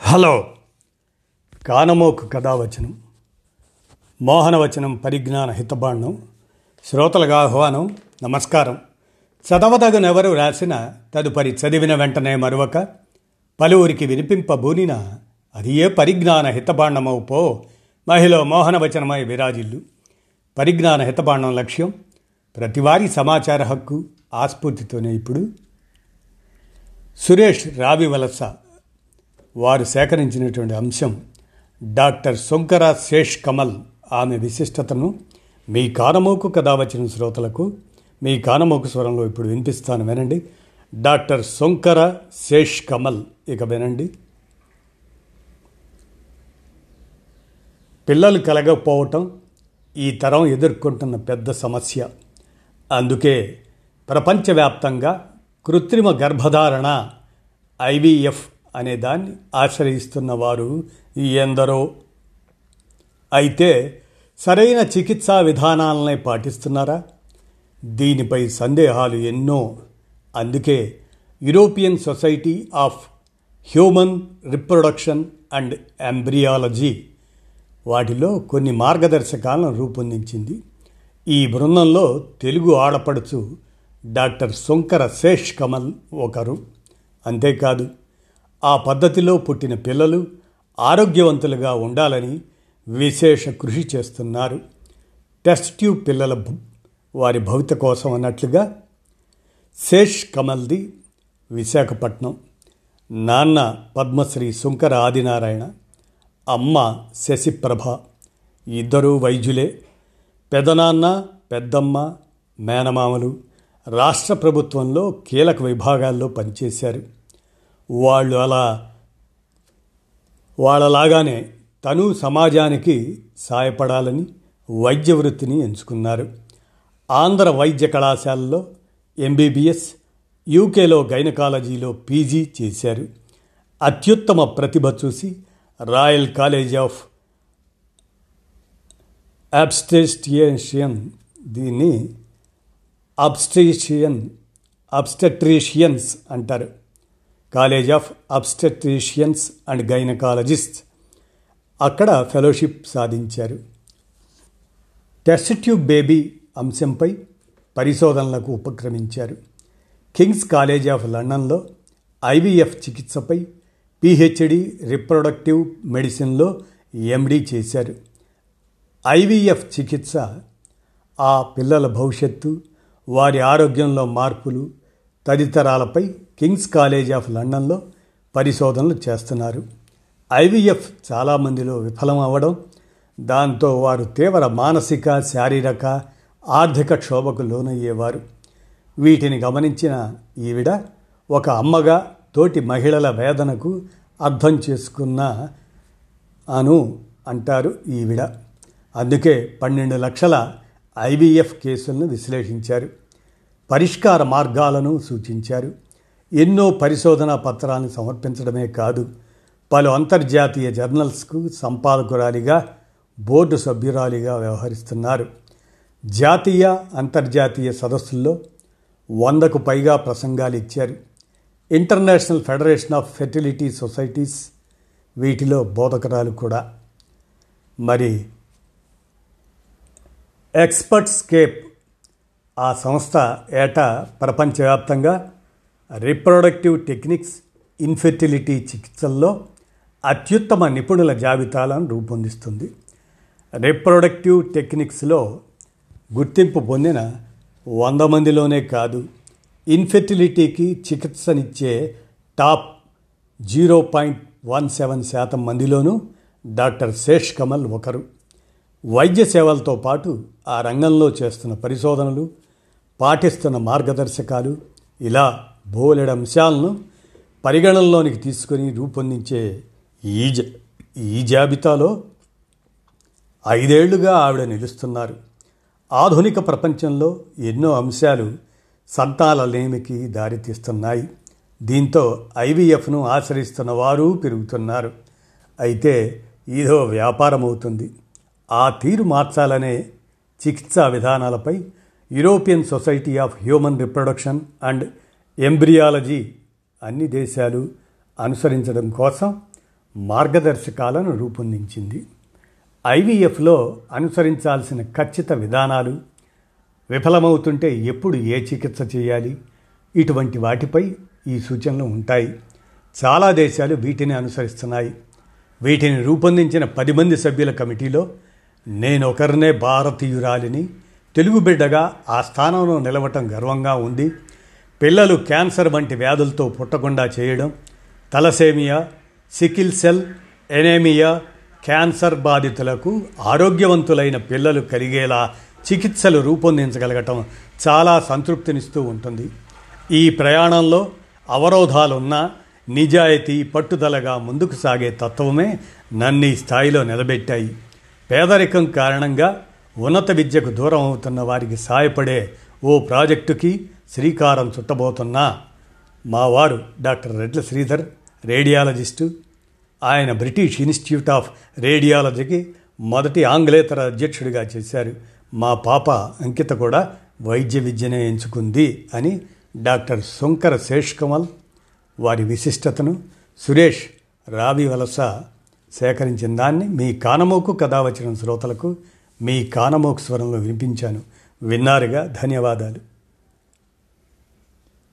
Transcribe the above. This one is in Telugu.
హలో. కానమోకు కథావచనం మోహనవచనం పరిజ్ఞాన హితబాండం శ్రోతలకు ఆహ్వానం నమస్కారం. చదవదగనెవరు రాసిన తదుపరి చదివిన వెంటనే మరొక పలువురికి వినిపింపబూనిన అది ఏ పరిజ్ఞాన హితబాండమవు పో మహిళ మోహనవచనమై విరాజిల్లు. పరిజ్ఞాన హితబాండం లక్ష్యం ప్రతివారీ సమాచార హక్కు ఆస్ఫూర్తితోనే ఇప్పుడు. సురేష్ రావివలస వారు సేకరించినటువంటి అంశం డాక్టర్ శంకర శేష్ కమల్ ఆమె విశిష్టతను మీ కానమోకు కథ వచ్చిన శ్రోతలకు మీ కానమోకు స్వరంలో ఇప్పుడు వినిపిస్తాను వినండి. డాక్టర్ శంకర శేష్ కమల్ ఇక వినండి. పిల్లలు కలగకపోవటం ఈ తరం ఎదుర్కొంటున్న పెద్ద సమస్య. అందుకే ప్రపంచవ్యాప్తంగా కృత్రిమ గర్భధారణ ఐవీఎఫ్ అనే దాన్ని ఆశ్రయిస్తున్న వారు ఎందరో. అయితే సరైన చికిత్సా విధానాలనే పాటిస్తున్నారా? దీనిపై సందేహాలు ఎన్నో. అందుకే European society of human reproduction and embryology వాటిలో కొన్ని మార్గదర్శకాలను రూపొందించింది. ఈ బృందంలో తెలుగు ఆడపడుచు డాక్టర్ శంకర శేష్ కమల్ ఒకరు. అంతేకాదు ఆ పద్ధతిలో పుట్టిన పిల్లలు ఆరోగ్యవంతులుగా ఉండాలని విశేష కృషి చేస్తున్నారు. టెస్ట్ ట్యూబ్ పిల్లల వారి భవిత కోసం అన్నట్లుగా శేష్ కమల్ది విశాఖపట్నం నాన్న పద్మశ్రీ శుంకర ఆదినారాయణ అమ్మ శశిప్రభ ఇద్దరూ వైద్యులే. పెదనాన్న పెద్దమ్మ మేనమామలు రాష్ట్ర ప్రభుత్వంలో కీలక విభాగాల్లో పనిచేశారు. వాళ్ళు అలా వాళ్ళలాగానే తను సమాజానికి సాయపడాలని వైద్య వృత్తిని ఎంచుకున్నారు. ఆంధ్ర వైద్య కళాశాలలో ఎంబీబీఎస్ యూకేలో గైనకాలజీలో పీజీ చేశారు. అత్యుత్తమ ప్రతిభ చూసి రాయల్ కాలేజ్ ఆఫ్ అబ్స్టేస్టియేషియన్ దీన్ని అబ్స్టేషియన్ అబ్స్టెట్రీషియన్స్ అంటారు. College of obstetricians and gynaecologist అక్కడ ఫెలోషిప్ సాధించారు. టెస్ట్ ట్యూబ్ బేబీ అంశంపై పరిశోధనలకు ఉపక్రమించారు. కింగ్స్ కాలేజ్ ఆఫ్ లండన్లో ఐవీఎఫ్ చికిత్సపై పిహెచ్డి రిప్రొడక్టివ్ మెడిసిన్లో ఎండి చేశారు. ఐవీఎఫ్ చికిత్స ఆ పిల్లల భవిష్యత్తు వారి ఆరోగ్యంలో మార్పులు తదితరాలపై కింగ్స్ కాలేజ్ ఆఫ్ లండన్లో పరిశోధనలు చేస్తున్నారు. ఐవీఎఫ్ చాలామందిలో విఫలం అవ్వడం దాంతో వారు తీవ్ర మానసిక శారీరక ఆర్థిక క్షోభకు లోనయ్యేవారు. వీటిని గమనించిన ఈవిడ ఒక అమ్మగా తోటి మహిళల వేదనకు అర్థం చేసుకున్న అను అంటారు ఈవిడ. అందుకే పన్నెండు లక్షల ఐవీఎఫ్ కేసులను విశ్లేషించారు. పరిష్కార మార్గాలను సూచించారు. ఎన్నో పరిశోధనా పత్రాలను సమర్పించడమే కాదు పలు అంతర్జాతీయ జర్నల్స్కు సంపాదకురాలిగా బోర్డు సభ్యురాలిగా వ్యవహరిస్తున్నారు. జాతీయ అంతర్జాతీయ సదస్సుల్లో వందకు పైగా ప్రసంగాలు ఇచ్చారు. International federation of fertility societies వీటిలో బోధకరాలు కూడా. మరి ఎక్స్పర్ట్స్కేప్ ఆ సంస్థ ఏటా ప్రపంచవ్యాప్తంగా రిప్రొడక్టివ్ టెక్నిక్స్ ఇన్ఫెర్టిలిటీ చికిత్సల్లో అత్యుత్తమ నిపుణుల జాబితాలను రూపొందిస్తుంది. రిప్రొడక్టివ్ టెక్నిక్స్లో గుర్తింపు పొందిన వంద మందిలోనే కాదు ఇన్ఫెర్టిలిటీకి చికిత్సనిచ్చే top zero point one seven శాతం మందిలోనూ డాక్టర్ శేష్ కమల్ ఒకరు. వైద్య సేవలతో పాటు ఆ రంగంలో చేస్తున్న పరిశోధనలు పాటిస్తున్న మార్గదర్శకాలు ఇలా బోలెడు అంశాలను పరిగణనలోనికి తీసుకొని రూపొందించే ఈ ఈ జాబితాలో ఐదేళ్ళుగా ఆవిడ నిలుస్తున్నారు. ఆధునిక ప్రపంచంలో ఎన్నో అంశాలు సంతానలేమికి దారితీస్తున్నాయి. దీంతో ఐవీఎఫ్ను ఆశ్రయిస్తున్న వారు పెరుగుతున్నారు. అయితే ఇదో వ్యాపారం అవుతుంది ఆ తీరు మార్చాలనే చికిత్సా విధానాలపై European society of human reproduction and embryology అన్ని దేశాలు అనుసరించడం కోసం మార్గదర్శకాలను రూపొందించింది. ఐవీఎఫ్లో అనుసరించాల్సిన ఖచ్చిత విధానాలు విఫలమవుతుంటే ఎప్పుడు ఏ చికిత్స చేయాలి? ఇటువంటి వాటిపై ఈ సూచనలు ఉంటాయి. చాలా దేశాలు వీటిని అనుసరిస్తున్నాయి. వీటిని రూపొందించిన పది మంది సభ్యుల కమిటీలో నేను ఒకరినే భారతీయురాలిని తెలుగు బిడ్డగా ఆ స్థానంలో నిలవటం గర్వంగా ఉంది. పిల్లలు క్యాన్సర్ వంటి వ్యాధులతో పుట్టకుండా చేయడం thalassaemia sickle cell anaemia cancer బాధితులకు ఆరోగ్యవంతులైన పిల్లలు కలిగేలా చికిత్సలు రూపొందించగలగటం చాలా సంతృప్తినిస్తూ ఉంటుంది. ఈ ప్రయాణంలో అవరోధాలున్నా నిజాయితీ పట్టుదలగా ముందుకు సాగే తత్వమే నన్ను ఈ స్థాయిలో నిలబెట్టాయి. పేదరికం కారణంగా ఉన్నత విద్యకు దూరం అవుతున్న వారికి సాయపడే ఓ ప్రాజెక్టుకి శ్రీకారం చుట్టబోతున్నా మా వారు డాక్టర్ రెడ్ల శ్రీధర్ రేడియాలజిస్టు. ఆయన బ్రిటిష్ ఇన్స్టిట్యూట్ ఆఫ్ రేడియాలజీకి మొదటి ఆంగ్లేతర అధ్యక్షుడిగా చేశారు. మా పాప అంకిత కూడా వైద్య విద్యనే ఎంచుకుంది అని డాక్టర్ శంకర శేష్ కమల్ వారి విశిష్టతను సురేష్ రావి వలస సేకరించిన దాన్ని మీ కానమోకు కథ వచ్చిన శ్రోతలకు మీ కానమోకు స్వరంలో వినిపించాను. విన్నారుగా ధన్యవాదాలు.